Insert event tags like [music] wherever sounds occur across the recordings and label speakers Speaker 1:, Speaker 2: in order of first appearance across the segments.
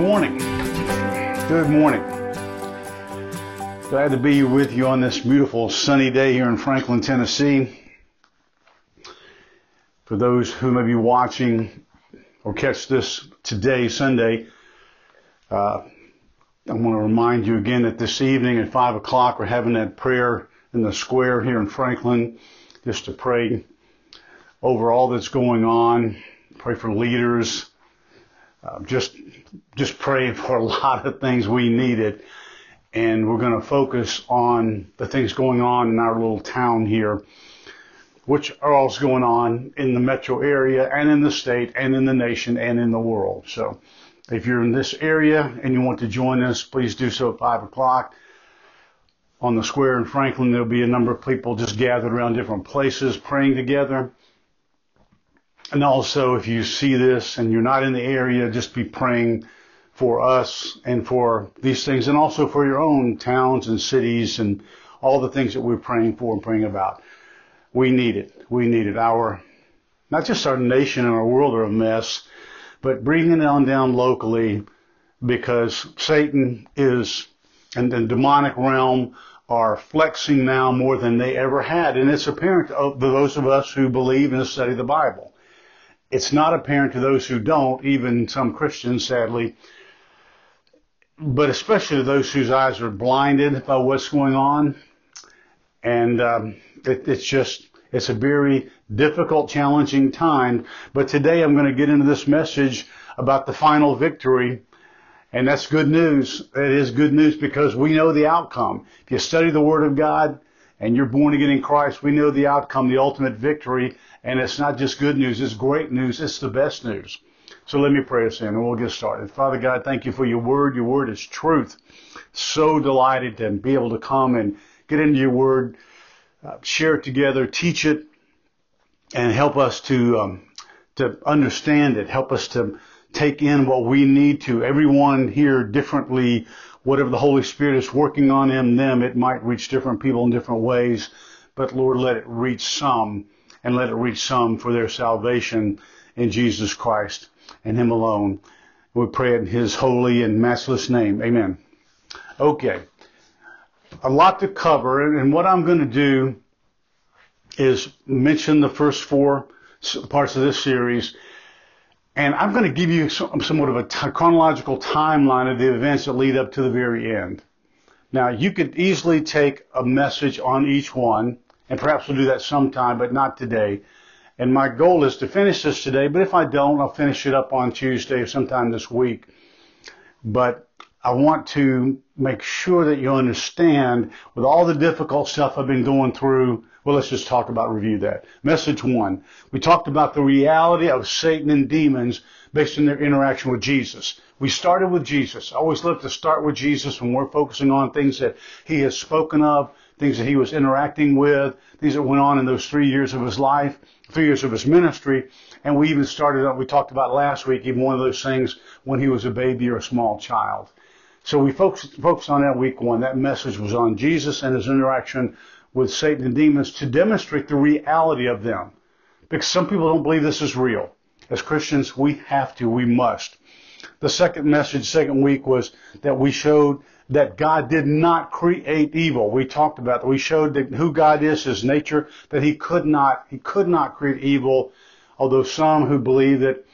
Speaker 1: morning. Good morning. Glad to be with you on this beautiful sunny day here in Franklin, Tennessee. For those who may be watching or catch this today, Sunday, uh, I want to remind you again that this evening at 5 o'clock we're having that prayer in the square here in Franklin just to pray over all that's going on, pray for leaders, uh, just just praying for a [laughs] lot of things we needed. And we're going to focus on the things going on in our little town here, which are also going on in the metro area and in the state and in the nation and in the world. So if you're in this area and you want to join us, please do so at 5 o'clock. On the square in Franklin, there'll be a number of people just gathered around different places praying together. And also, if you see this and you're not in the area, just be praying for us and for these things, and also for your own towns and cities and all the things that we're praying for and praying about. We need it. We need it. Our, not just our nation and our world are a mess, but bringing it on down locally because Satan is, and the demonic realm are flexing now more than they ever had. And it's apparent to those of us who believe and study the Bible. It's not apparent to those who don't, even some Christians, sadly, but especially to those whose eyes are blinded by what's going on. And um, it, it's just, it's a very difficult, challenging time. But today I'm going to get into this message about the final victory. And that's good news. It is good news because we know the outcome. If you study the Word of God and you're born again in Christ, we know the outcome, the ultimate victory. And it's not just good news, it's great news, it's the best news. So let me pray us in and we'll get started. Father God, thank you for your word. Your word is truth. So delighted to be able to come and get into your word, uh, share it together, teach it, and help us to um, to understand it. Help us to take in what we need to. Everyone here differently. Whatever the Holy Spirit is working on in them, it might reach different people in different ways. But Lord, let it reach some, and let it reach some for their salvation in Jesus Christ and Him alone. We pray in His holy and matchless name. Amen. Okay. A lot to cover, and what I'm going to do is mention the first four parts of this series, and I'm going to give you some, somewhat of a t- chronological timeline of the events that lead up to the very end. Now, you could easily take a message on each one, and perhaps we'll do that sometime, but not today. And my goal is to finish this today, but if I don't, I'll finish it up on Tuesday or sometime this week. But I want to make sure that you understand with all the difficult stuff I've been going through. Well, let's just talk about review that. Message one. We talked about the reality of Satan and demons based on their interaction with Jesus. We started with Jesus. I always love to start with Jesus when we're focusing on things that he has spoken of, things that he was interacting with, things that went on in those three years of his life, three years of his ministry. And we even started, we talked about last week, even one of those things when he was a baby or a small child. So we focused, focused on that week one. That message was on Jesus and his interaction with Satan and demons to demonstrate the reality of them. Because some people don't believe this is real. As Christians, we have to, we must. The second message, second week, was that we showed that God did not create evil. We talked about that. We showed that who God is, His nature, that He could not, He could not create evil. Although some who believe that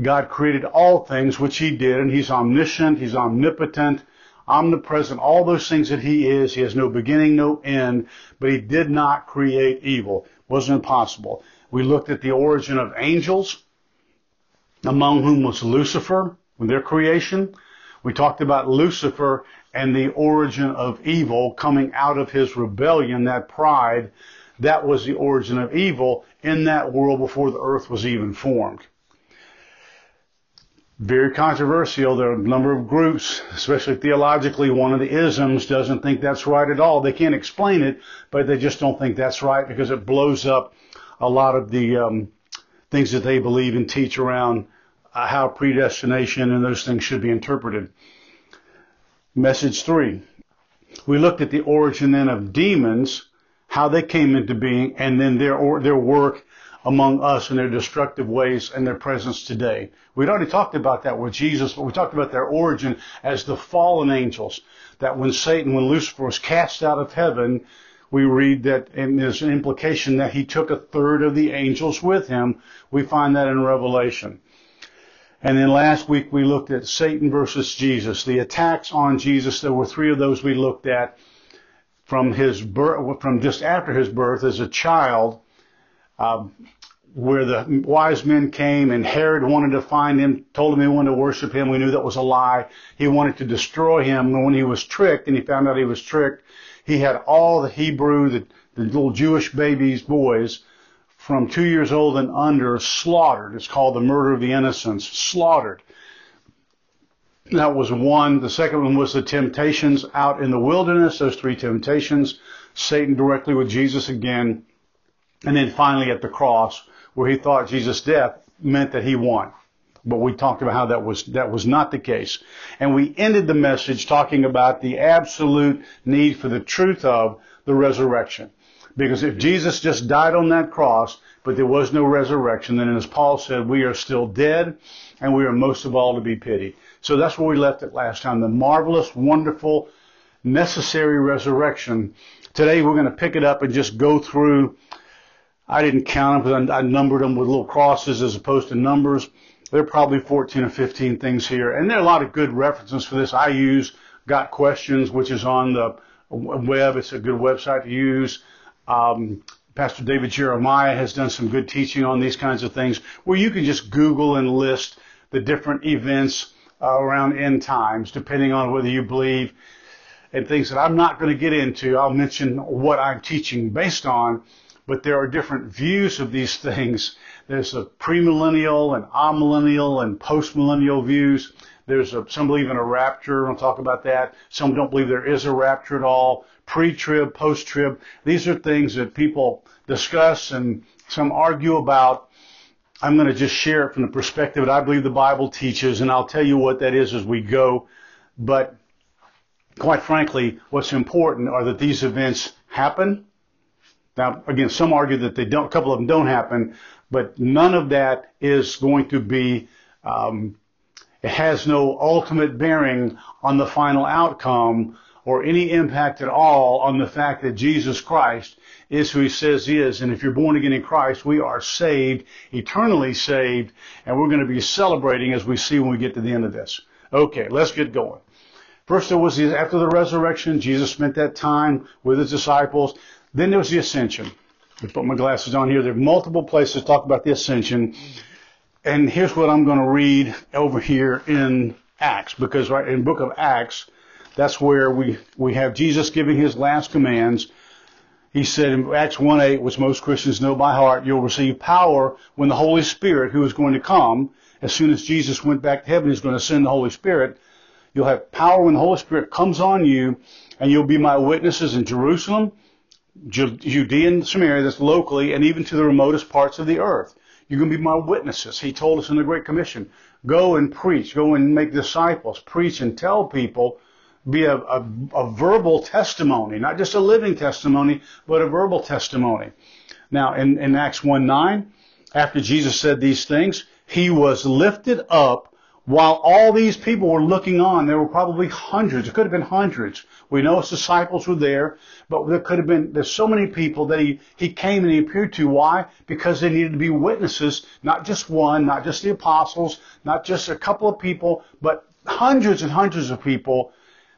Speaker 1: God created all things, which He did, and He's omniscient, He's omnipotent, omnipresent, all those things that He is. He has no beginning, no end, but He did not create evil. It wasn't impossible. We looked at the origin of angels, among whom was Lucifer, their creation. We talked about Lucifer and the origin of evil coming out of his rebellion, that pride. That was the origin of evil in that world before the earth was even formed. Very controversial. There are a number of groups, especially theologically, one of the isms doesn't think that's right at all. They can't explain it, but they just don't think that's right because it blows up a lot of the um, things that they believe and teach around uh, how predestination and those things should be interpreted. Message three. We looked at the origin then of demons, how they came into being, and then their or, their work among us in their destructive ways and their presence today. We'd already talked about that with Jesus, but we talked about their origin as the fallen angels. That when Satan, when Lucifer was cast out of heaven, we read that, and there's an implication that he took a third of the angels with him. We find that in Revelation. And then last week we looked at Satan versus Jesus, the attacks on Jesus. There were three of those we looked at from his birth, from just after his birth as a child, uh, where the wise men came and Herod wanted to find him, told him he wanted to worship him. We knew that was a lie. He wanted to destroy him. And when he was tricked and he found out he was tricked, he had all the Hebrew, the, the little Jewish babies, boys, from two years old and under slaughtered. It's called the murder of the innocents. Slaughtered. That was one. The second one was the temptations out in the wilderness. Those three temptations. Satan directly with Jesus again. And then finally at the cross, where he thought Jesus' death meant that he won. But we talked about how that was, that was not the case. And we ended the message talking about the absolute need for the truth of the resurrection. Because if Jesus just died on that cross, but there was no resurrection, then as Paul said, we are still dead and we are most of all to be pitied. So that's where we left it last time. The marvelous, wonderful, necessary resurrection. Today we're going to pick it up and just go through. I didn't count them because I numbered them with little crosses as opposed to numbers. There are probably 14 or 15 things here. And there are a lot of good references for this. I use Got Questions, which is on the web. It's a good website to use. Um, Pastor David Jeremiah has done some good teaching on these kinds of things where you can just Google and list the different events uh, around end times, depending on whether you believe and things that I'm not going to get into. I'll mention what I'm teaching based on, but there are different views of these things. There's a premillennial and amillennial and postmillennial views. There's a, some believe in a rapture. I'll talk about that. Some don't believe there is a rapture at all pre-trib, post-trib. These are things that people discuss and some argue about. I'm going to just share it from the perspective that I believe the Bible teaches, and I'll tell you what that is as we go. But quite frankly, what's important are that these events happen. Now, again, some argue that they don't, a couple of them don't happen, but none of that is going to be, um, it has no ultimate bearing on the final outcome or any impact at all on the fact that Jesus Christ is who he says he is. And if you're born again in Christ, we are saved, eternally saved, and we're going to be celebrating as we see when we get to the end of this. Okay, let's get going. First, there was after the resurrection, Jesus spent that time with his disciples. Then there was the ascension. I put my glasses on here. There are multiple places to talk about the ascension. And here's what I'm going to read over here in Acts, because right in book of Acts, that's where we, we have Jesus giving his last commands. He said in Acts 1 8, which most Christians know by heart, you'll receive power when the Holy Spirit, who is going to come, as soon as Jesus went back to heaven, he's going to send the Holy Spirit. You'll have power when the Holy Spirit comes on you, and you'll be my witnesses in Jerusalem, Judea and Samaria, that's locally, and even to the remotest parts of the earth. You're going to be my witnesses. He told us in the Great Commission, go and preach, go and make disciples, preach and tell people be a, a, a, verbal testimony, not just a living testimony, but a verbal testimony. Now, in, in Acts 1 9, after Jesus said these things, he was lifted up while all these people were looking on. There were probably hundreds. It could have been hundreds. We know his disciples were there, but there could have been, there's so many people that he, he came and he appeared to. Why? Because they needed to be witnesses, not just one, not just the apostles, not just a couple of people, but hundreds and hundreds of people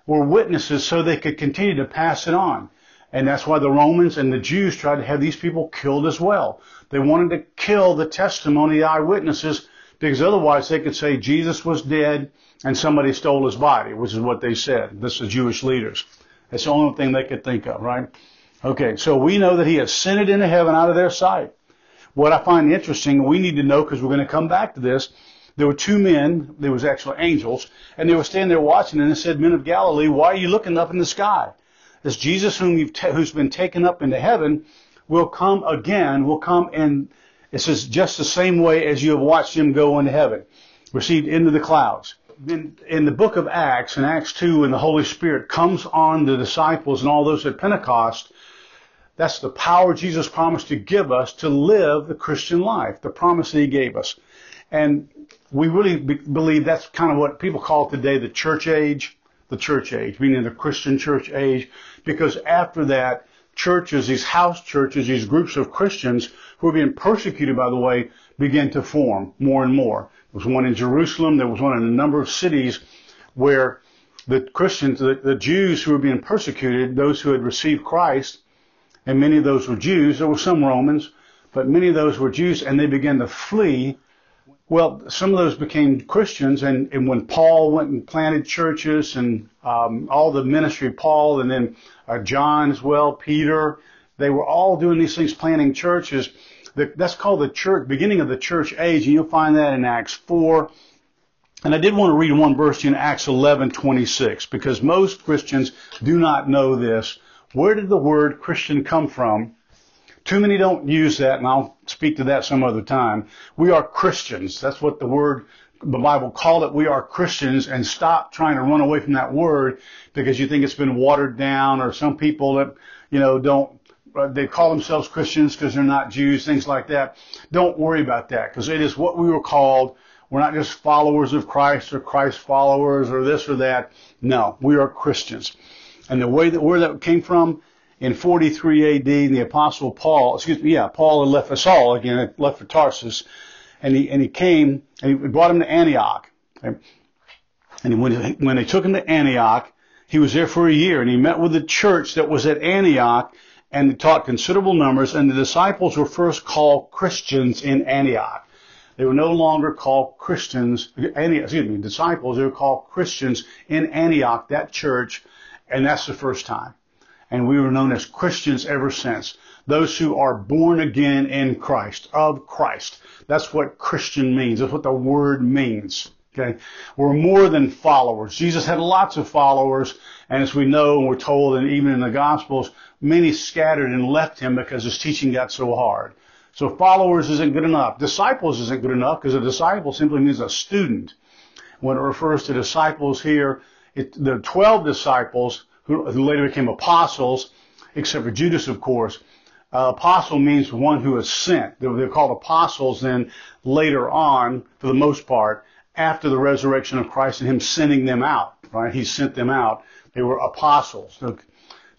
Speaker 1: were witnesses so they could continue to pass it on. And that's why the Romans and the Jews tried to have these people killed as well. They wanted to kill the testimony the eyewitnesses because otherwise they could say Jesus was dead and somebody stole his body, which is what they said. This is Jewish leaders. That's the only thing they could think of, right? Okay, so we know that he ascended into heaven out of their sight. What I find interesting, we need to know because we're going to come back to this, there were two men, there was actually angels, and they were standing there watching, and they said, Men of Galilee, why are you looking up in the sky? This Jesus whom you've ta- who's been taken up into heaven will come again, will come and it says just the same way as you have watched him go into heaven, received into the clouds. In, in the book of Acts, in Acts 2, when the Holy Spirit comes on the disciples and all those at Pentecost, That's the power Jesus promised to give us to live the Christian life, the promise that he gave us. And we really be- believe that's kind of what people call today the church age, the church age, meaning the Christian church age, because after that, churches, these house churches, these groups of Christians who are being persecuted, by the way, begin to form more and more. There was one in Jerusalem, there was one in a number of cities where the Christians, the, the Jews who were being persecuted, those who had received Christ, and many of those were Jews, there were some Romans, but many of those were Jews, and they began to flee well, some of those became Christians, and, and when Paul went and planted churches and um, all the ministry of Paul, and then uh, John as well, Peter, they were all doing these things, planting churches. The, that's called the church, beginning of the church age, and you'll find that in Acts 4. And I did want to read one verse in Acts 11:26 because most Christians do not know this. Where did the word Christian come from? Too many don't use that, and I'll speak to that some other time. We are Christians. That's what the word, the Bible called it. We are Christians, and stop trying to run away from that word because you think it's been watered down, or some people that, you know, don't, uh, they call themselves Christians because they're not Jews, things like that. Don't worry about that because it is what we were called. We're not just followers of Christ or Christ followers or this or that. No, we are Christians. And the way that where that came from in 43 AD, the apostle Paul, excuse me, yeah, Paul had left for Saul again, left for Tarsus, and he and he came and he brought him to Antioch. And when when they took him to Antioch, he was there for a year, and he met with the church that was at Antioch, and taught considerable numbers. And the disciples were first called Christians in Antioch. They were no longer called Christians, excuse me, disciples. They were called Christians in Antioch, that church, and that's the first time and we were known as Christians ever since. Those who are born again in Christ, of Christ. That's what Christian means. That's what the word means. Okay. We're more than followers. Jesus had lots of followers, and as we know and we're told, and even in the Gospels, many scattered and left him because his teaching got so hard. So followers isn't good enough. Disciples isn't good enough because a disciple simply means a student. When it refers to disciples here, it, the 12 disciples who, later became apostles, except for Judas, of course. Uh, apostle means one who is sent. They're, they're called apostles then later on, for the most part, after the resurrection of Christ and Him sending them out, right? He sent them out. They were apostles. So,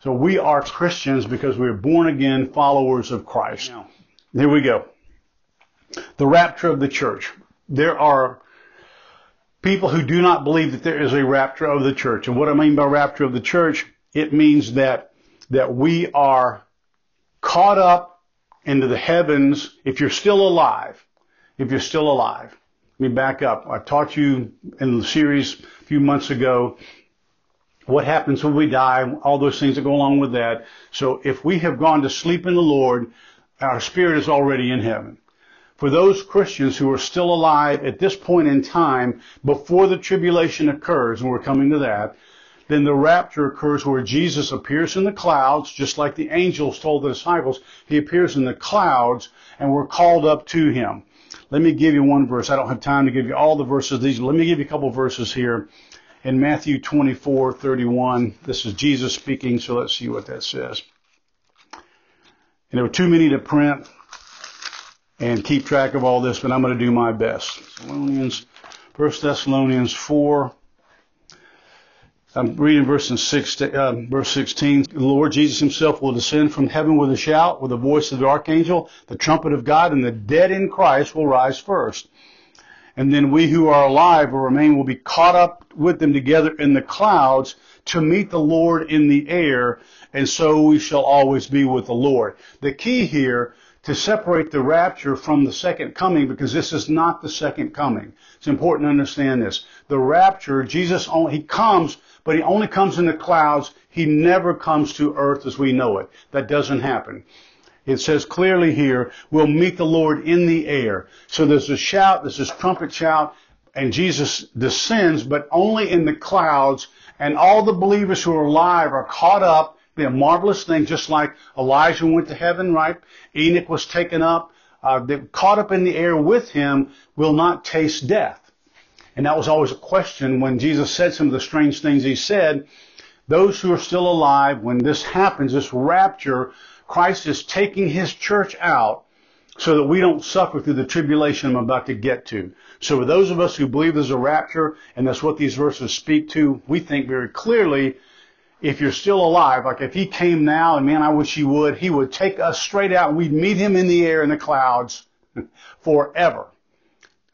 Speaker 1: so we are Christians because we are born again followers of Christ. Now, here we go. The rapture of the church. There are people who do not believe that there is a rapture of the church. And what I mean by rapture of the church, it means that, that we are caught up into the heavens if you're still alive. If you're still alive. Let me back up. I taught you in the series a few months ago what happens when we die, all those things that go along with that. So if we have gone to sleep in the Lord, our spirit is already in heaven for those Christians who are still alive at this point in time before the tribulation occurs, and we're coming to that, then the rapture occurs where Jesus appears in the clouds, just like the angels told the disciples. He appears in the clouds, and we're called up to him. Let me give you one verse. I don't have time to give you all the verses. These. Let me give you a couple verses here. In Matthew 24, 31, this is Jesus speaking, so let's see what that says. And there were too many to print and keep track of all this, but I'm going to do my best. Thessalonians, 1 Thessalonians 4. I'm reading verse, six, uh, verse 16. The Lord Jesus himself will descend from heaven with a shout, with the voice of the archangel, the trumpet of God, and the dead in Christ will rise first. And then we who are alive or remain will be caught up with them together in the clouds to meet the Lord in the air, and so we shall always be with the Lord. The key here to separate the rapture from the second coming because this is not the second coming. It's important to understand this. The rapture, Jesus only, he comes, but he only comes in the clouds. He never comes to earth as we know it. That doesn't happen. It says clearly here, we'll meet the Lord in the air. So there's a shout, there's this trumpet shout, and Jesus descends, but only in the clouds, and all the believers who are alive are caught up be a marvelous thing, just like Elijah went to heaven, right? Enoch was taken up. Uh, caught up in the air with him will not taste death. And that was always a question when Jesus said some of the strange things he said. Those who are still alive, when this happens, this rapture, Christ is taking his church out so that we don't suffer through the tribulation I'm about to get to. So for those of us who believe there's a rapture, and that's what these verses speak to, we think very clearly if you're still alive, like if he came now, and man, I wish he would, he would take us straight out and we'd meet him in the air in the clouds [laughs] forever.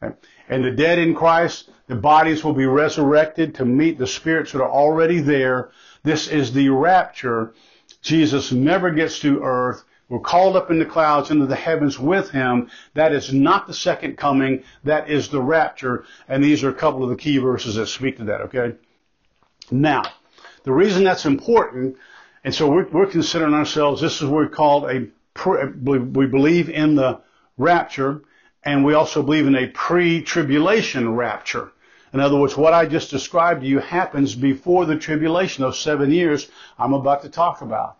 Speaker 1: Okay? And the dead in Christ, the bodies will be resurrected to meet the spirits that are already there. This is the rapture. Jesus never gets to earth. We're called up in the clouds into the heavens with him. That is not the second coming. That is the rapture. And these are a couple of the key verses that speak to that, okay? Now, the reason that's important, and so we're, we're considering ourselves, this is what we call a, we believe in the rapture, and we also believe in a pre-tribulation rapture. In other words, what I just described to you happens before the tribulation, those seven years I'm about to talk about.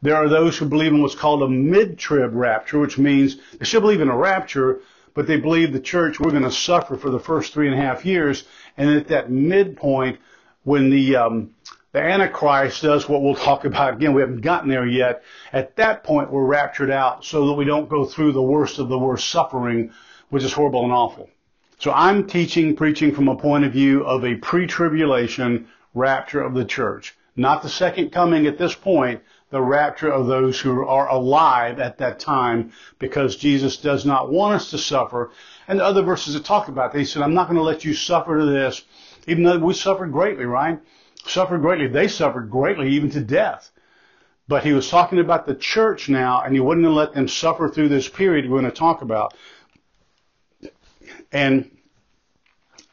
Speaker 1: There are those who believe in what's called a mid-trib rapture, which means they still believe in a rapture, but they believe the church, we're going to suffer for the first three and a half years, and at that midpoint, when the um, the Antichrist does what we'll talk about again. We haven't gotten there yet. At that point, we're raptured out so that we don't go through the worst of the worst suffering, which is horrible and awful. So I'm teaching, preaching from a point of view of a pre-tribulation rapture of the church. Not the second coming at this point, the rapture of those who are alive at that time because Jesus does not want us to suffer. And the other verses that talk about that, he said, I'm not going to let you suffer this, even though we suffered greatly, right? Suffered greatly. They suffered greatly, even to death. But he was talking about the church now, and he wouldn't let them suffer through this period we're going to talk about. And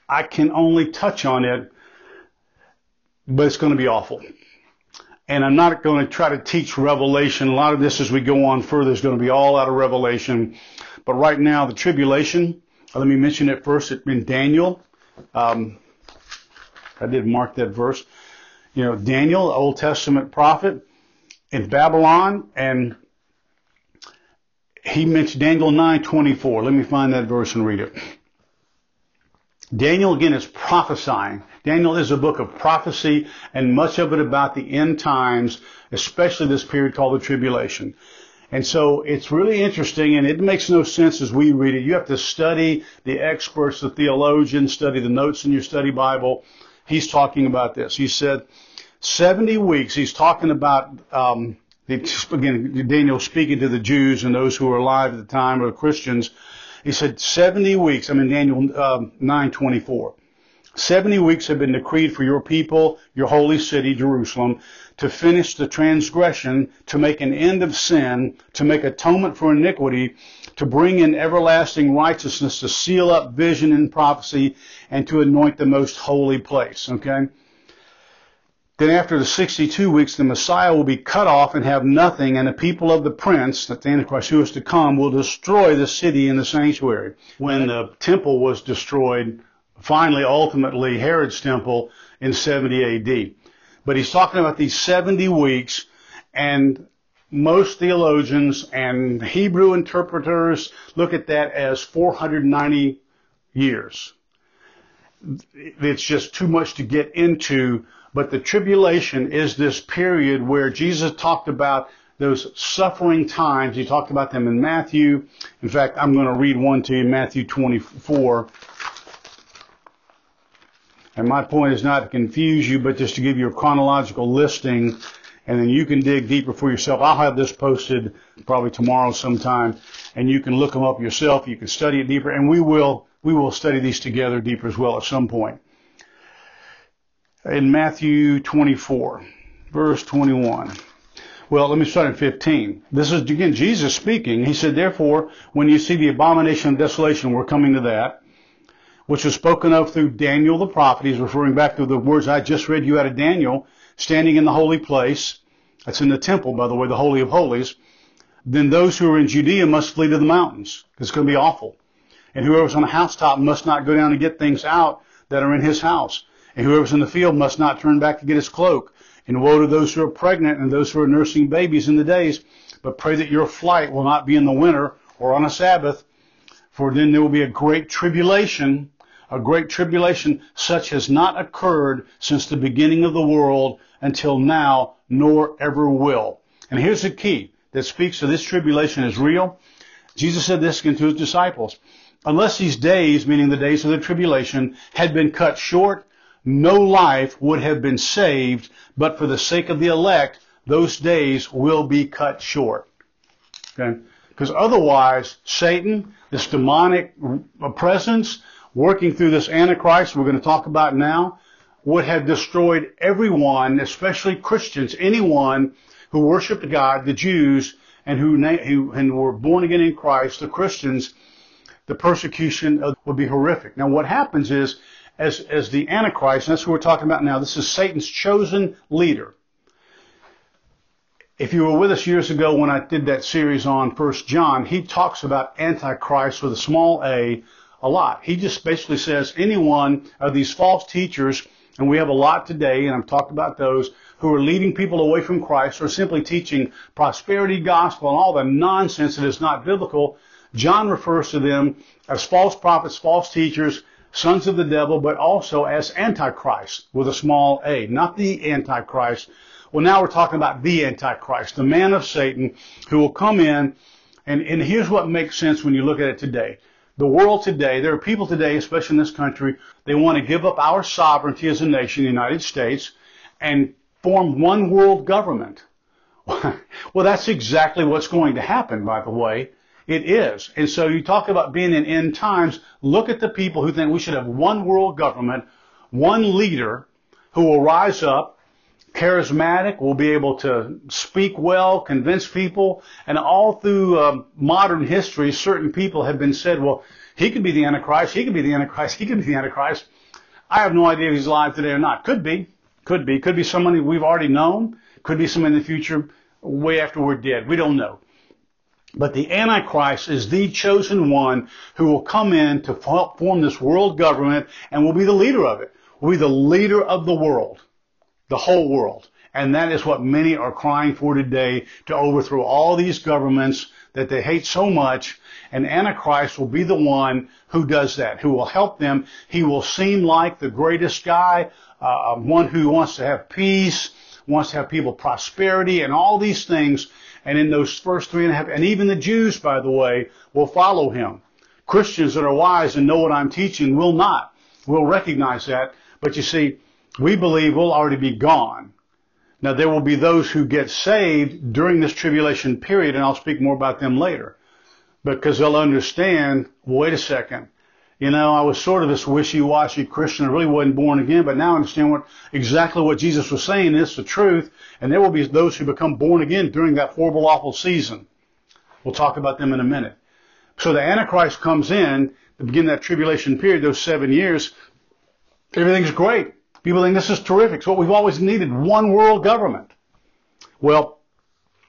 Speaker 1: I can only touch on it, but it's going to be awful. And I'm not going to try to teach Revelation. A lot of this as we go on further is going to be all out of Revelation. But right now, the tribulation, let me mention it first in Daniel. Um, I did mark that verse you know, Daniel, Old Testament prophet in Babylon, and he mentioned Daniel 9:24. Let me find that verse and read it. Daniel again is prophesying. Daniel is a book of prophecy and much of it about the end times, especially this period called the tribulation. And so it's really interesting and it makes no sense as we read it. You have to study the experts, the theologians, study the notes in your study Bible. He's talking about this. He said, 70 weeks, he's talking about, um, again, Daniel speaking to the Jews and those who were alive at the time or Christians. He said 70 weeks, I'm in Daniel um, 9:24. 70 weeks have been decreed for your people, your holy city, Jerusalem, to finish the transgression, to make an end of sin, to make atonement for iniquity, to bring in everlasting righteousness, to seal up vision and prophecy, and to anoint the most holy place. Okay? Then after the 62 weeks, the Messiah will be cut off and have nothing, and the people of the prince, that the Antichrist who is to come, will destroy the city and the sanctuary. When the temple was destroyed, finally, ultimately, Herod's temple in 70 AD. But he's talking about these 70 weeks, and most theologians and Hebrew interpreters look at that as 490 years. It's just too much to get into but the tribulation is this period where Jesus talked about those suffering times. He talked about them in Matthew. In fact, I'm going to read one to you, Matthew 24. And my point is not to confuse you, but just to give you a chronological listing, and then you can dig deeper for yourself. I'll have this posted probably tomorrow sometime, and you can look them up yourself. You can study it deeper, and we will we will study these together deeper as well at some point in Matthew 24, verse 21. Well, let me start at 15. This is again Jesus speaking. He said, Therefore, when you see the abomination of desolation, we're coming to that, which was spoken of through Daniel the prophet. He's referring back to the words I just read you out of Daniel, standing in the holy place. That's in the temple, by the way, the Holy of Holies. Then those who are in Judea must flee to the mountains. It's going to be awful. And whoever's on the housetop must not go down and get things out that are in his house. And whoever's in the field must not turn back to get his cloak. And woe to those who are pregnant and those who are nursing babies in the days. But pray that your flight will not be in the winter or on a Sabbath, for then there will be a great tribulation, a great tribulation such has not occurred since the beginning of the world until now, nor ever will. And here's the key. that speaks of this tribulation is real. Jesus said this again to his disciples. Unless these days, meaning the days of the tribulation, had been cut short, no life would have been saved, but for the sake of the elect, those days will be cut short. Okay? Because otherwise, Satan, this demonic presence, working through this Antichrist we're going to talk about now, would have destroyed everyone, especially Christians, anyone who worshiped God, the Jews, and who, who and were born again in Christ, the Christians, the persecution would be horrific. Now what happens is, as, as the Antichrist, and that's what we're talking about now, this is Satan's chosen leader. If you were with us years ago when I did that series on First John, he talks about Antichrist with a small a a lot. He just basically says anyone of these false teachers, and we have a lot today, and I've talked about those, who are leading people away from Christ or simply teaching prosperity gospel and all the nonsense that is not biblical. John refers to them as false prophets, false teachers, sons of the devil, but also as antichrist with a small a, not the antichrist. Well, now we're talking about the antichrist, the man of Satan who will come in and, and here's what makes sense when you look at it today. The world today, there are people today, especially in this country, they want to give up our sovereignty as a nation, the United States, and form one world government. [laughs] well, that's exactly what's going to happen, by the way. It is. And so you talk about being in end times. Look at the people who think we should have one world government, one leader who will rise up, charismatic, will be able to speak well, convince people. And all through um, modern history, certain people have been said, well, he could be the Antichrist, he could be the Antichrist, he could be the Antichrist. I have no idea if he's alive today or not. Could be. Could be. Could be someone we've already known. Could be someone in the future way after we're dead. We don't know. But the Antichrist is the chosen one who will come in to help form this world government and will be the leader of it. Will be the leader of the world. The whole world. And that is what many are crying for today to overthrow all these governments that they hate so much. And Antichrist will be the one who does that, who will help them. He will seem like the greatest guy, uh, one who wants to have peace, wants to have people prosperity and all these things. And in those first three and a half, and even the Jews, by the way, will follow him. Christians that are wise and know what I'm teaching will not. Will recognize that. But you see, we believe we'll already be gone. Now there will be those who get saved during this tribulation period, and I'll speak more about them later. Because they'll understand, wait a second, you know, I was sort of this wishy-washy Christian. I really wasn't born again, but now I understand what exactly what Jesus was saying is the truth. And there will be those who become born again during that horrible, awful season. We'll talk about them in a minute. So the Antichrist comes in to begin that tribulation period, those seven years. Everything's great. People think this is terrific. It's what we've always needed, one world government. Well,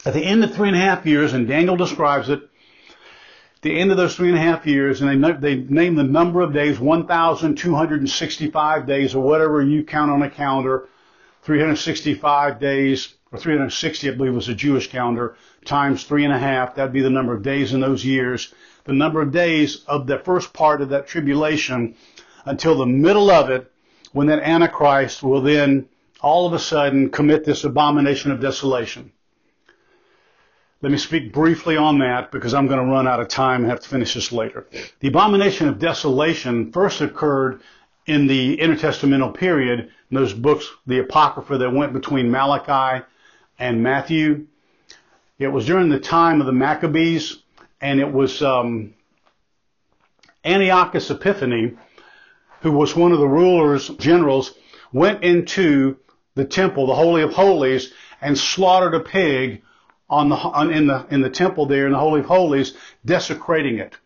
Speaker 1: at the end of three and a half years, and Daniel describes it, the end of those three and a half years, and they, they name the number of days, 1,265 days, or whatever you count on a calendar, 365 days, or 360, I believe was a Jewish calendar, times three and a half, that'd be the number of days in those years. The number of days of the first part of that tribulation until the middle of it, when that Antichrist will then all of a sudden commit this abomination of desolation. Let me speak briefly on that because I'm going to run out of time and have to finish this later. The abomination of desolation first occurred in the intertestamental period, in those books, the Apocrypha that went between Malachi and Matthew. It was during the time of the Maccabees, and it was um, Antiochus Epiphanes, who was one of the rulers, generals, went into the temple, the Holy of Holies, and slaughtered a pig on the, on, in the, in the temple there in the Holy of Holies, desecrating it.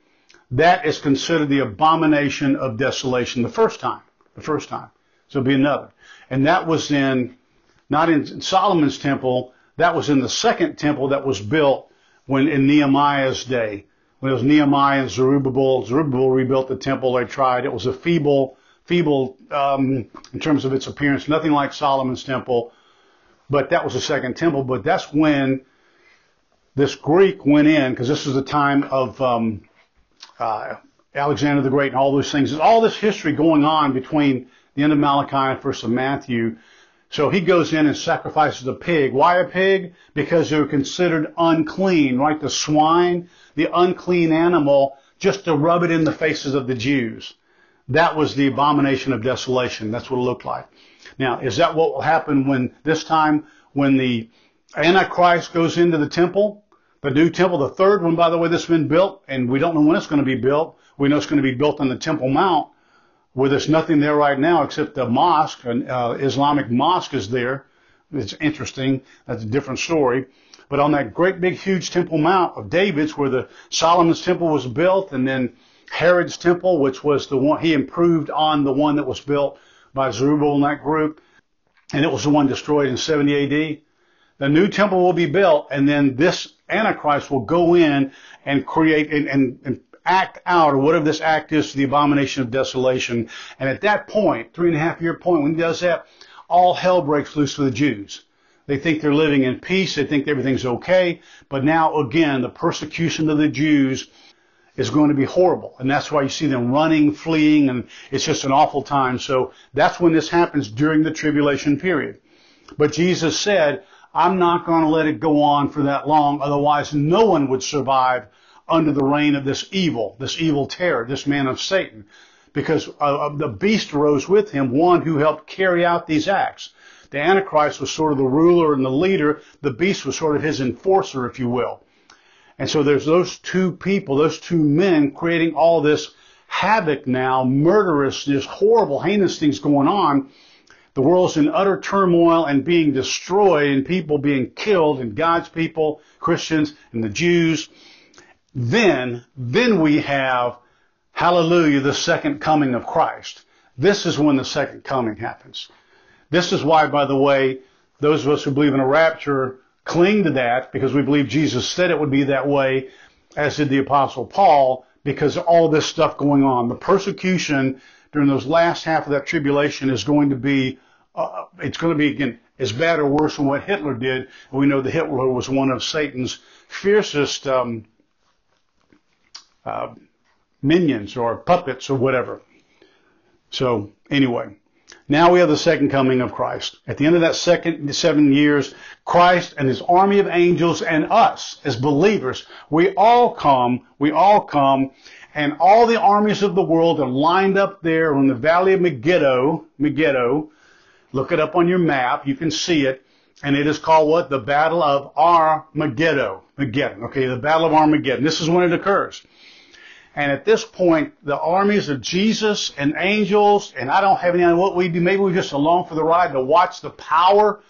Speaker 1: That is considered the abomination of desolation the first time. The first time. So it'll be another. And that was in, not in Solomon's temple, that was in the second temple that was built when in Nehemiah's day. When it was Nehemiah and Zerubbabel, Zerubbabel rebuilt the temple they tried. It was a feeble, feeble, um, in terms of its appearance, nothing like Solomon's temple. But that was the second temple. But that's when this Greek went in, because this was the time of um, uh, Alexander the Great and all those things. There's all this history going on between the end of Malachi and first of Matthew So he goes in and sacrifices a pig. Why a pig? Because they were considered unclean, right? The swine, the unclean animal, just to rub it in the faces of the Jews. That was the abomination of desolation. That's what it looked like. Now, is that what will happen when this time when the Antichrist goes into the temple? The new temple, the third one, by the way, that's been built, and we don't know when it's going to be built. We know it's going to be built on the Temple Mount, where there's nothing there right now except the mosque, an uh, Islamic mosque is there. It's interesting. That's a different story. But on that great big huge Temple Mount of David's, where the Solomon's temple was built, and then Herod's temple, which was the one he improved on the one that was built by Zerubbabel and that group, and it was the one destroyed in 70 AD. The new temple will be built, and then this Antichrist will go in and create and, and, and act out, or whatever this act is, the abomination of desolation. And at that point, three and a half year point, when he does that, all hell breaks loose for the Jews. They think they're living in peace. They think everything's okay. But now again, the persecution of the Jews is going to be horrible. And that's why you see them running, fleeing, and it's just an awful time. So that's when this happens during the tribulation period. But Jesus said, I'm not going to let it go on for that long. Otherwise, no one would survive under the reign of this evil, this evil terror, this man of Satan. Because uh, the beast rose with him, one who helped carry out these acts. The Antichrist was sort of the ruler and the leader. The beast was sort of his enforcer, if you will. And so there's those two people, those two men creating all this havoc now, murderous, just horrible, heinous things going on. The world's in utter turmoil and being destroyed and people being killed and God's people, Christians and the Jews. Then, then we have, hallelujah, the second coming of Christ. This is when the second coming happens. This is why, by the way, those of us who believe in a rapture cling to that because we believe Jesus said it would be that way, as did the apostle Paul, because all this stuff going on. The persecution during those last half of that tribulation is going to be, uh, it's going to be again as bad or worse than what Hitler did. We know that Hitler was one of Satan's fiercest um, uh, minions or puppets or whatever. So anyway, now we have the second coming of Christ. At the end of that second seven years, Christ and his army of angels and us as believers, we all come, we all come, and all the armies of the world are lined up there in the valley of Megiddo, Megiddo. Look it up on your map. You can see it. And it is called what? The Battle of Armageddon. Armageddon. Okay, the Battle of Armageddon. This is when it occurs. And at this point, the armies of Jesus and angels, and I don't have any idea what we do. Maybe we're just along for the ride to watch the power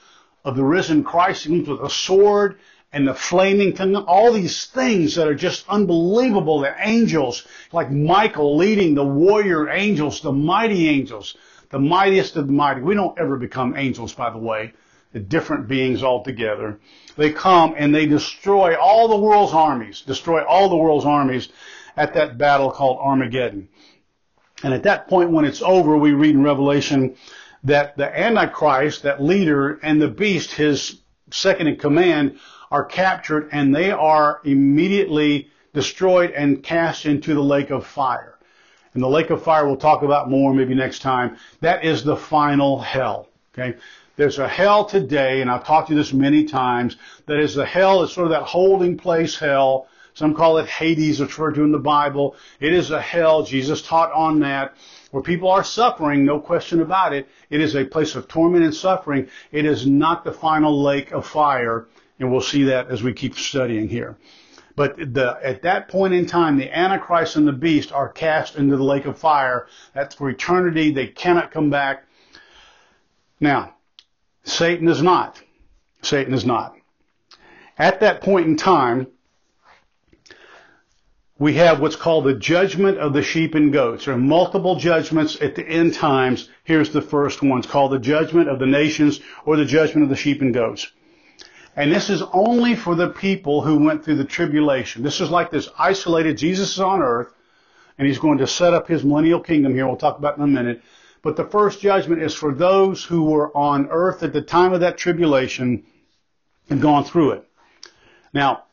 Speaker 1: of the risen Christ with a sword and the flaming tongue, all these things that are just unbelievable. The angels, like Michael leading the warrior angels, the mighty angels, the mightiest of the mighty. We don't ever become angels, by the way. They're different beings altogether. They come and they destroy all the world's armies, destroy all the world's armies at that battle called Armageddon. And at that point, when it's over, we read in Revelation that the Antichrist, that leader, and the beast, his second in command, are captured and they are immediately destroyed and cast into the lake of fire. And the lake of fire we'll talk about more maybe next time. That is the final hell. Okay? There's a hell today, and I've talked to you this many times, that is the hell, it's sort of that holding place hell some call it Hades, referred to in the Bible. It is a hell. Jesus taught on that. Where people are suffering, no question about it. It is a place of torment and suffering. It is not the final lake of fire. And we'll see that as we keep studying here. But the, at that point in time, the Antichrist and the beast are cast into the lake of fire. That's for eternity. They cannot come back. Now, Satan is not. Satan is not. At that point in time, we have what's called the judgment of the sheep and goats. There are multiple judgments at the end times. Here's the first one. It's called the judgment of the nations or the judgment of the sheep and goats. And this is only for the people who went through the tribulation. This is like this isolated, Jesus is on earth, and he's going to set up his millennial kingdom here. We'll talk about in a minute. But the first judgment is for those who were on earth at the time of that tribulation and gone through it. Now,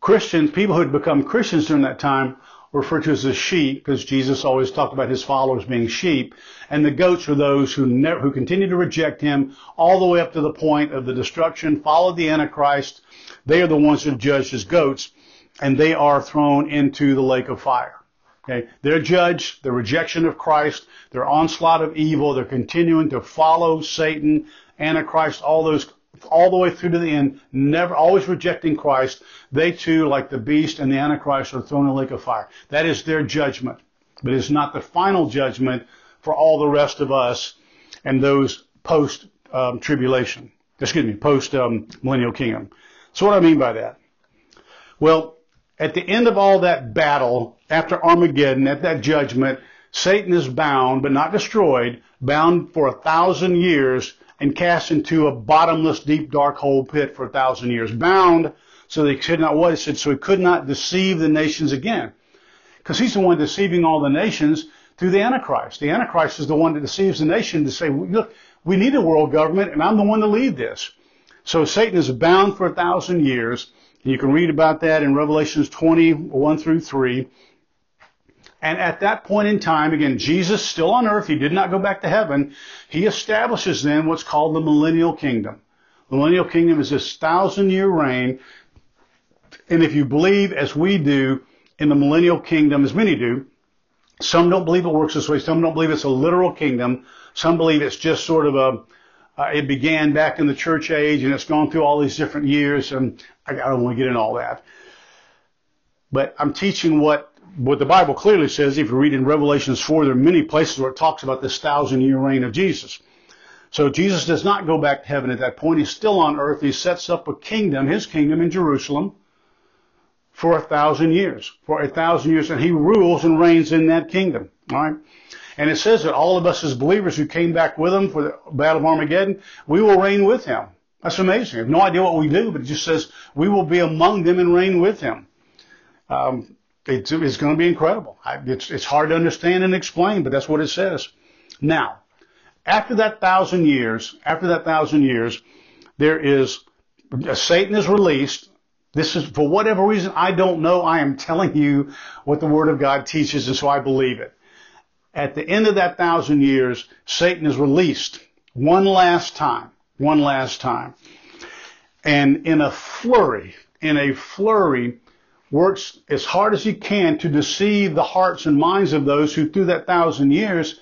Speaker 1: Christians, people who had become Christians during that time, referred to as the sheep, because Jesus always talked about his followers being sheep, and the goats are those who who continue to reject him all the way up to the point of the destruction, follow the Antichrist. They are the ones who are judged as goats, and they are thrown into the lake of fire. Okay, they're judged, the rejection of Christ, their onslaught of evil, they're continuing to follow Satan, Antichrist, all those all the way through to the end, never, always rejecting Christ, they too, like the beast and the Antichrist, are thrown in a lake of fire. That is their judgment. But it's not the final judgment for all the rest of us and those post um, tribulation. Excuse me, post um, millennial kingdom. So what do I mean by that? Well, at the end of all that battle, after Armageddon, at that judgment, Satan is bound, but not destroyed, bound for a thousand years and cast into a bottomless, deep, dark hole pit for a thousand years. Bound so they could not, what it said, so he could not deceive the nations again. Because he's the one deceiving all the nations through the Antichrist. The Antichrist is the one that deceives the nation to say, look, we need a world government and I'm the one to lead this. So Satan is bound for a thousand years. And You can read about that in Revelations 20, 1 through 3. And at that point in time, again, Jesus still on earth, he did not go back to heaven. He establishes then what's called the millennial kingdom. The millennial kingdom is this thousand year reign. And if you believe, as we do, in the millennial kingdom, as many do, some don't believe it works this way. Some don't believe it's a literal kingdom. Some believe it's just sort of a, uh, it began back in the church age and it's gone through all these different years. And I, I don't want to get into all that. But I'm teaching what what the Bible clearly says, if you read in Revelations 4, there are many places where it talks about this thousand year reign of Jesus. So Jesus does not go back to heaven at that point. He's still on earth. He sets up a kingdom, his kingdom in Jerusalem, for a thousand years. For a thousand years. And he rules and reigns in that kingdom. Alright? And it says that all of us as believers who came back with him for the Battle of Armageddon, we will reign with him. That's amazing. I have no idea what we do, but it just says we will be among them and reign with him. Um, it's, it's going to be incredible. It's, it's hard to understand and explain, but that's what it says. Now, after that thousand years, after that thousand years, there is, uh, Satan is released. This is, for whatever reason, I don't know. I am telling you what the Word of God teaches, and so I believe it. At the end of that thousand years, Satan is released one last time. One last time. And in a flurry, in a flurry, works as hard as he can to deceive the hearts and minds of those who through that thousand years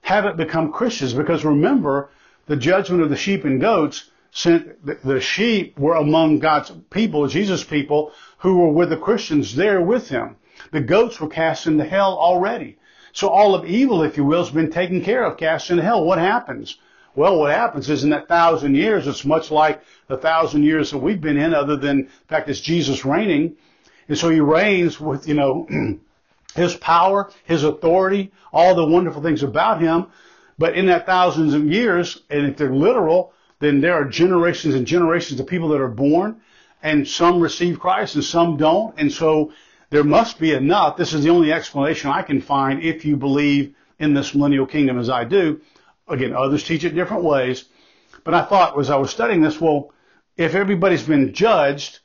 Speaker 1: haven't become Christians. Because remember, the judgment of the sheep and goats sent the sheep were among God's people, Jesus' people, who were with the Christians there with him. The goats were cast into hell already. So all of evil, if you will, has been taken care of, cast into hell. What happens? Well, what happens is in that thousand years, it's much like the thousand years that we've been in, other than the fact it's Jesus reigning. And so he reigns with, you know, [clears throat] his power, his authority, all the wonderful things about him. But in that thousands of years, and if they're literal, then there are generations and generations of people that are born, and some receive Christ and some don't. And so there must be enough. This is the only explanation I can find if you believe in this millennial kingdom as I do. Again, others teach it different ways. But I thought as I was studying this, well, if everybody's been judged,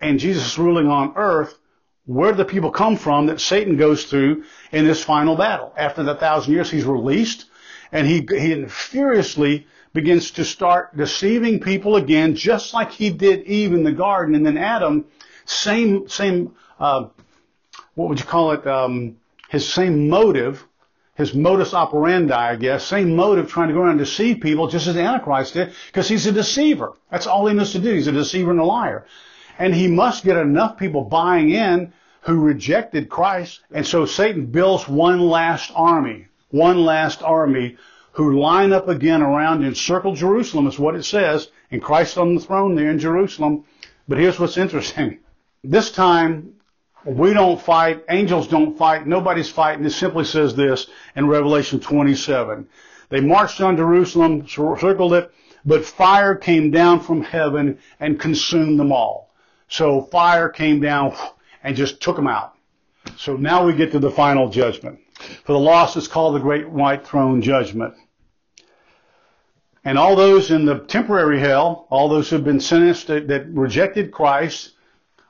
Speaker 1: and Jesus ruling on earth, where do the people come from that Satan goes through in this final battle? After the thousand years, he's released, and he, he furiously begins to start deceiving people again, just like he did Eve in the garden, and then Adam, same, same, uh, what would you call it? Um, his same motive, his modus operandi, I guess, same motive trying to go around and deceive people, just as the Antichrist did, because he's a deceiver. That's all he knows to do. He's a deceiver and a liar. And he must get enough people buying in who rejected Christ. And so Satan builds one last army, one last army who line up again around and encircle Jerusalem is what it says, and Christ on the throne there in Jerusalem. But here's what's interesting. [laughs] This time, we don't fight, angels don't fight, nobody's fighting. It simply says this in Revelation 27. They marched on Jerusalem, circled it, but fire came down from heaven and consumed them all. So fire came down and just took them out. So now we get to the final judgment. For the lost is called the great white throne judgment. And all those in the temporary hell, all those who have been sentenced that, that rejected Christ,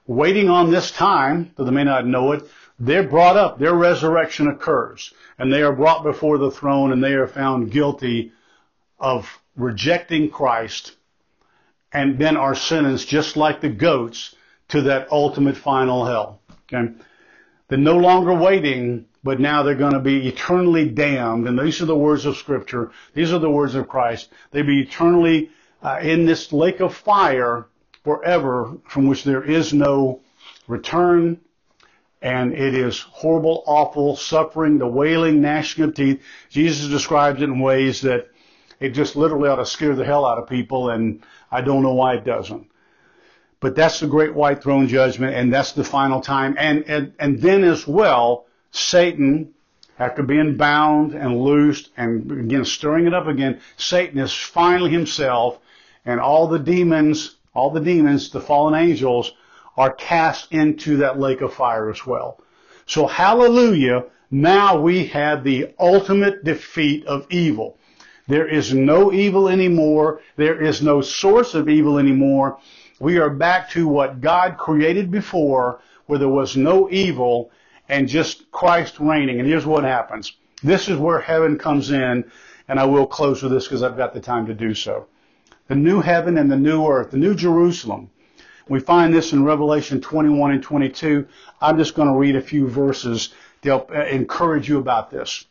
Speaker 1: waiting on this time, though they may not know it, they're brought up, their resurrection occurs, and they are brought before the throne and they are found guilty of rejecting Christ and then are sentenced just like the goats to that ultimate final hell. Okay? They're no longer waiting, but now they're going to be eternally damned. And these are the words of Scripture. These are the words of Christ. They'll be eternally uh, in this lake of fire forever, from which there is no return. And it is horrible, awful suffering, the wailing, gnashing of teeth. Jesus describes it in ways that it just literally ought to scare the hell out of people, and I don't know why it doesn't. But that's the great white throne judgment, and that's the final time. And, and, and then as well, Satan, after being bound and loosed and again stirring it up again, Satan is finally himself, and all the demons, all the demons, the fallen angels, are cast into that lake of fire as well. So hallelujah, now we have the ultimate defeat of evil. There is no evil anymore. There is no source of evil anymore. We are back to what God created before, where there was no evil and just Christ reigning. And here's what happens. This is where heaven comes in, and I will close with this because I've got the time to do so. The new heaven and the new earth, the new Jerusalem. We find this in Revelation 21 and 22. I'm just going to read a few verses to help uh, encourage you about this.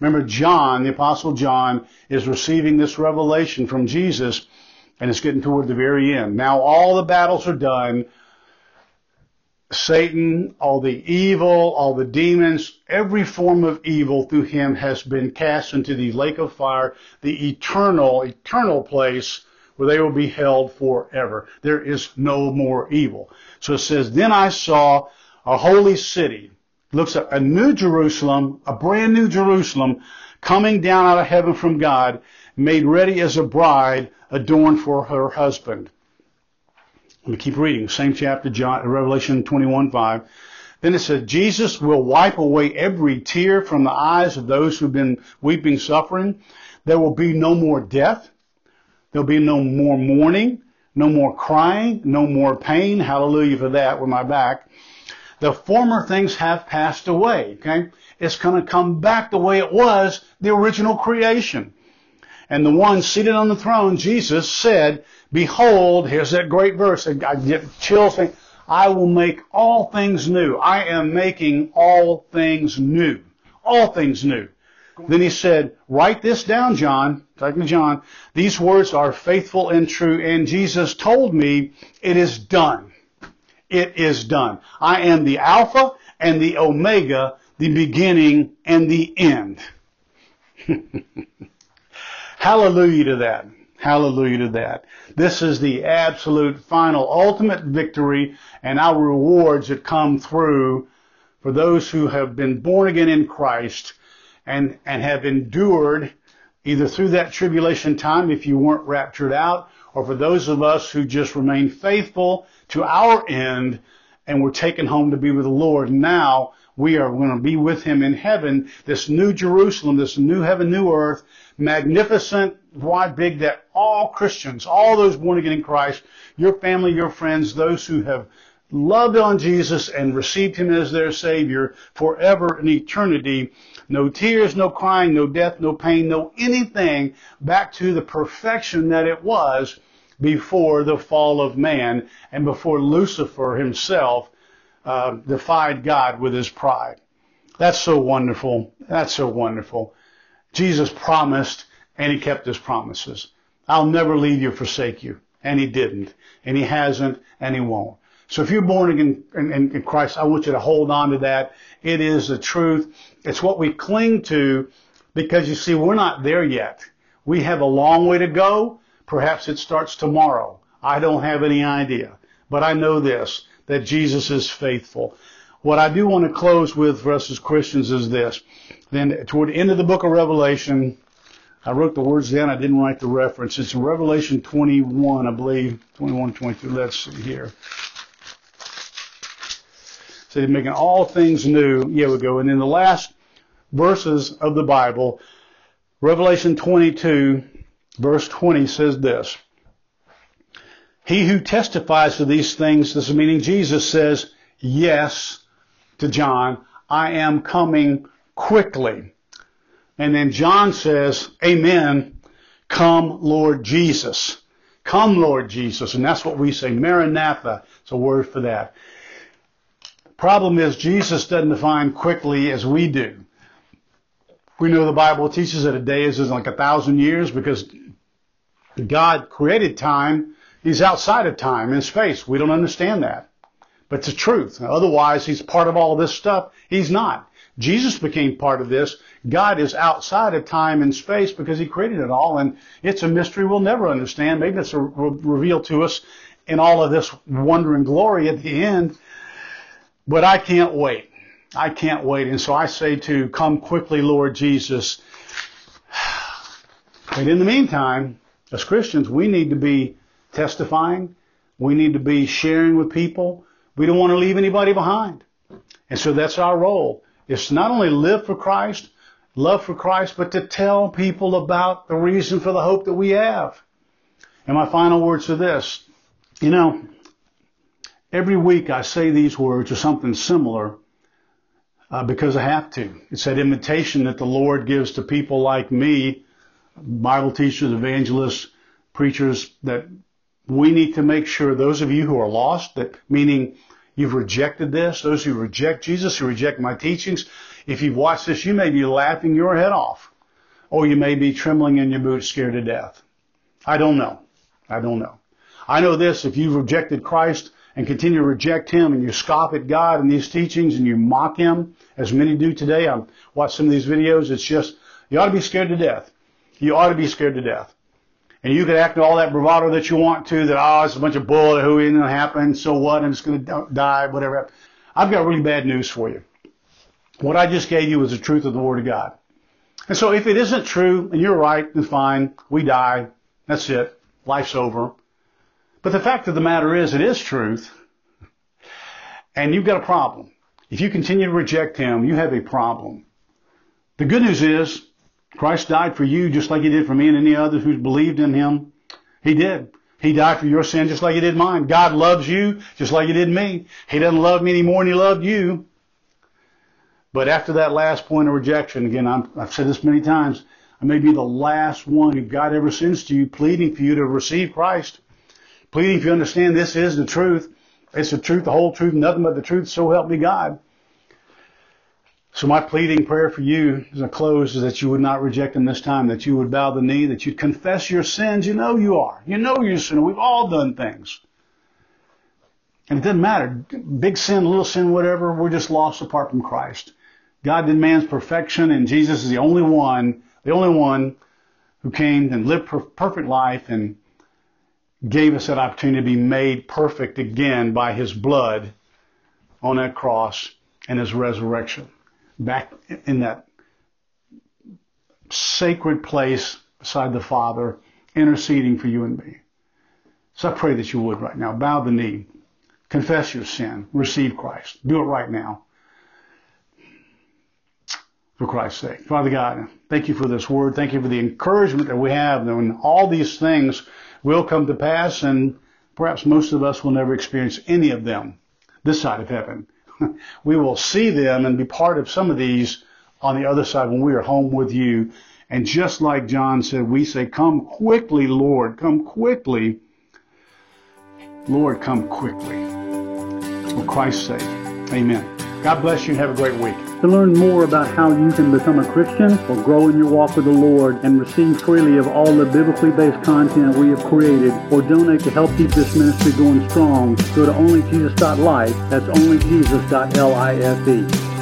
Speaker 1: Remember, John, the Apostle John, is receiving this revelation from Jesus, and it's getting toward the very end. Now all the battles are done. Satan, all the evil, all the demons, every form of evil through him has been cast into the lake of fire, the eternal, eternal place where they will be held forever. There is no more evil. So it says, Then I saw a holy city, looks at a new Jerusalem, a brand new Jerusalem, coming down out of heaven from God, made ready as a bride adorned for her husband. Let me keep reading. Same chapter, John, Revelation 21, 5. Then it says, Jesus will wipe away every tear from the eyes of those who've been weeping, suffering. There will be no more death. There'll be no more mourning, no more crying, no more pain. Hallelujah for that with my back. The former things have passed away. Okay? It's going to come back the way it was, the original creation. And the one seated on the throne, Jesus, said, Behold, here's that great verse. I get chills saying, I will make all things new. I am making all things new. All things new. Then he said, write this down, John, talking to John. These words are faithful and true. And Jesus told me, it is done. It is done. I am the Alpha and the Omega, the beginning and the end. [laughs] Hallelujah to that. Hallelujah to that. This is the absolute final ultimate victory and our rewards that come through for those who have been born again in Christ and, and have endured either through that tribulation time if you weren't raptured out or for those of us who just remain faithful to our end and we're taken home to be with the Lord. Now we are going to be with Him in heaven, this new Jerusalem, this new heaven, new earth, magnificent, wide, big that all Christians, all those born again in Christ, your family, your friends, those who have loved on Jesus and received Him as their Savior forever and eternity. No tears, no crying, no death, no pain, no anything back to the perfection that it was before the fall of man and before Lucifer himself uh, defied God with his pride. That's so wonderful. That's so wonderful. Jesus promised and he kept his promises. I'll never leave you, forsake you. And he didn't. And he hasn't and he won't. So if you're born again in, Christ, I want you to hold on to that. It is the truth. It's what we cling to because you see, we're not there yet. We have a long way to go. Perhaps it starts tomorrow. I don't have any idea. But I know this, that Jesus is faithful. What I do want to close with for us as Christians is this. Then toward the end of the book of Revelation, I wrote the words down. I didn't write the reference. It's in Revelation 21, I believe. 21, 22. Let's see here. So he's making all things new. Yeah, we go. And in the last verses of the Bible, Revelation 22, verse 20 says this. He who testifies to these things, this is meaning Jesus says, yes, to John, I am coming quickly. And then John says, Amen. Come, Lord Jesus. Come, Lord Jesus. And that's what we say. Maranatha. It's a word for that. Problem is, Jesus doesn't define quickly as we do. We know the Bible teaches that a day is like a thousand years because God created time. He's outside of time and space. We don't understand that. But it's the truth. Otherwise, he's part of all this stuff. He's not. Jesus became part of this. God is outside of time and space because he created it all. And it's a mystery we'll never understand. Maybe it's re- revealed to us in all of this wonder and glory at the end. But I can't wait. I can't wait. And so I say to come quickly, Lord Jesus. [sighs] But in the meantime, as Christians, we need to be testifying. We need to be sharing with people. We don't want to leave anybody behind. And so that's our role. It's not only live for Christ, love for Christ, but to tell people about the reason for the hope that we have. And my final words are this. You know, every week I say these words or something similar uh, because I have to. It's that invitation that the Lord gives to people like me, Bible teachers, evangelists, preachers, that we need to make sure those of you who are lost, that meaning you've rejected this, those who reject Jesus, who reject my teachings, if you've watched this, you may be laughing your head off. Or you may be trembling in your boots, scared to death. I don't know. I don't know. I know this, if you've rejected Christ and continue to reject Him and you scoff at God and these teachings and you mock Him, as many do today, I've watched some of these videos, it's just, you ought to be scared to death. You ought to be scared to death. And you can act all that bravado that you want to, that, oh, it's a bunch of bull, who ain't to happen, so what, it's going to die, whatever. I've got really bad news for you. What I just gave you was the truth of the Word of God. And so if it isn't true, and you're right, then fine, we die. That's it. Life's over. But the fact of the matter is, it is truth. And you've got a problem. If you continue to reject Him, you have a problem. The good news is, Christ died for you just like he did for me and any others who believed in him. He did. He died for your sin just like he did mine. God loves you just like he did me. He doesn't love me any more than he loved you. But after that last point of rejection, again, i have said this many times, I may be the last one who God ever sends to you, pleading for you to receive Christ, pleading for you to understand this is the truth. It's the truth, the whole truth, nothing but the truth, so help me God. So my pleading prayer for you as I close is that you would not reject him this time, that you would bow the knee, that you'd confess your sins. You know you are. You know you're a sinner. We've all done things. And it doesn't matter. Big sin, little sin, whatever, we're just lost apart from Christ. God did man's perfection and Jesus is the only one, the only one who came and lived a perfect life and gave us that opportunity to be made perfect again by his blood on that cross and his resurrection back in that sacred place beside the Father, interceding for you and me. So I pray that you would right now. Bow the knee. Confess your sin. Receive Christ. Do it right now. For Christ's sake. Father God, thank you for this word. Thank you for the encouragement that we have when all these things will come to pass and perhaps most of us will never experience any of them this side of heaven. [laughs] we will see them and be part of some of these on the other side when we are home with you. And just like John said, we say, Come quickly, Lord, come quickly. Lord, come quickly. For Christ's sake. Amen. God bless you and have a great week.
Speaker 2: To learn more about how you can become a Christian or grow in your walk with the Lord and receive freely of all the biblically based content we have created or donate to help keep this ministry going strong, go to onlyjesus.life. That's onlyjesus.life.